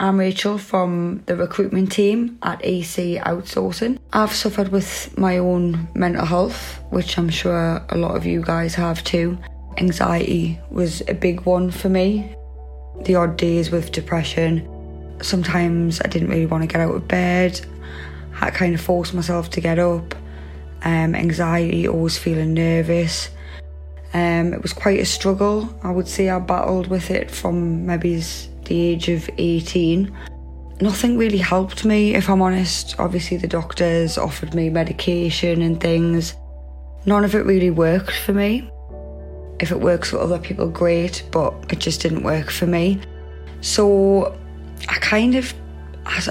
I'm Rachel from the recruitment team at EC Outsourcing. I've suffered with my own mental health, which I'm sure a lot of you guys have too. Anxiety was a big one for me. The odd days with depression. Sometimes I didn't really want to get out of bed. I kind of forced myself to get up. Um, anxiety, always feeling nervous. Um, it was quite a struggle. I would say I battled with it from maybe the age of 18. Nothing really helped me, if I'm honest. Obviously, the doctors offered me medication and things. None of it really worked for me. If it works for other people, great, but it just didn't work for me. So I kind of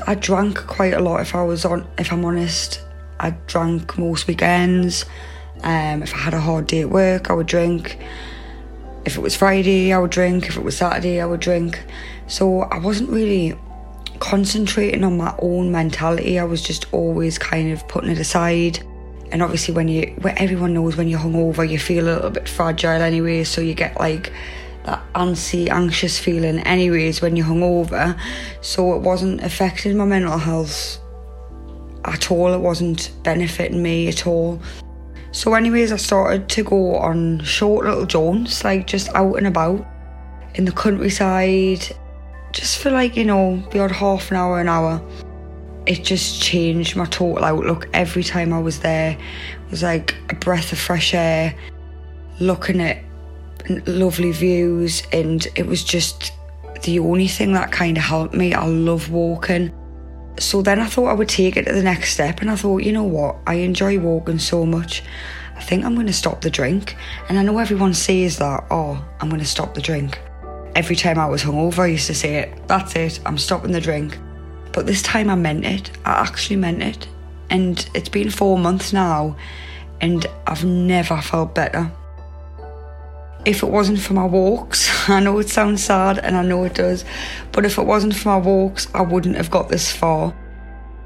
I, drank quite a lot if I was on if I'm honest. I drank most weekends. Um, if I had a hard day at work, I would drink. If it was Friday, I would drink. If it was Saturday, I would drink. So I wasn't really concentrating on my own mentality. I was just always kind of putting it aside. And obviously, when you, where everyone knows when you're hungover, you feel a little bit fragile anyway. So you get like that antsy, anxious feeling, anyways, when you're hungover. So it wasn't affecting my mental health at all. It wasn't benefiting me at all. So, anyways, I started to go on short little jaunts, like just out and about in the countryside, just for like, you know, the odd half an hour, an hour. It just changed my total outlook every time I was there. It was like a breath of fresh air, looking at lovely views, and it was just the only thing that kind of helped me. I love walking. So then I thought I would take it to the next step, and I thought, you know what, I enjoy walking so much. I think I'm going to stop the drink. And I know everyone says that, oh, I'm going to stop the drink every time I was hungover, I used to say it. That's it. I'm stopping the drink. But this time I meant it. I actually meant it. And it's been four months now, and I've never felt better. If it wasn't for my walks, I know it sounds sad and I know it does, but if it wasn't for my walks, I wouldn't have got this far.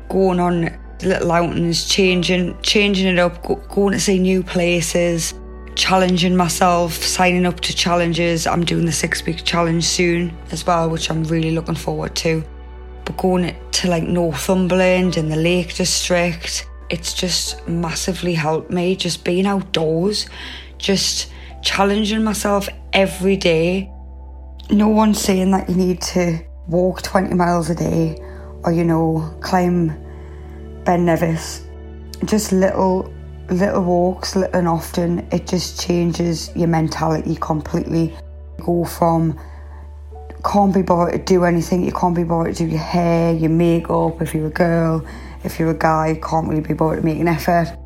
Going on little outings, changing, changing it up, going to see new places, challenging myself, signing up to challenges. I'm doing the six week challenge soon as well, which I'm really looking forward to. But going to like Northumberland and the Lake District, it's just massively helped me. Just being outdoors, just challenging myself every day. No one's saying that you need to walk 20 miles a day or, you know, climb Ben Nevis. Just little little walks, little and often, it just changes your mentality completely. You go from can't be bothered to do anything, you can't be bothered to do your hair, your makeup, if you're a girl, if you're a guy, can't really be bothered to make an effort.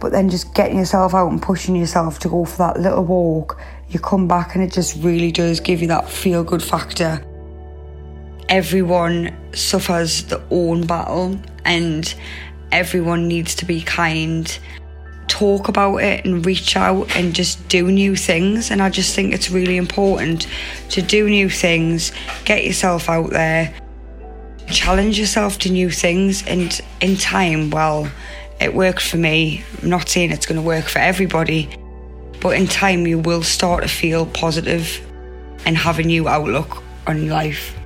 But then just getting yourself out and pushing yourself to go for that little walk, you come back and it just really does give you that feel good factor. Everyone suffers their own battle and everyone needs to be kind talk about it and reach out and just do new things. And I just think it's really important to do new things, get yourself out there, challenge yourself to new things. And in time, well, it worked for me. I'm not saying it's going to work for everybody, but in time, you will start to feel positive and have a new outlook on life.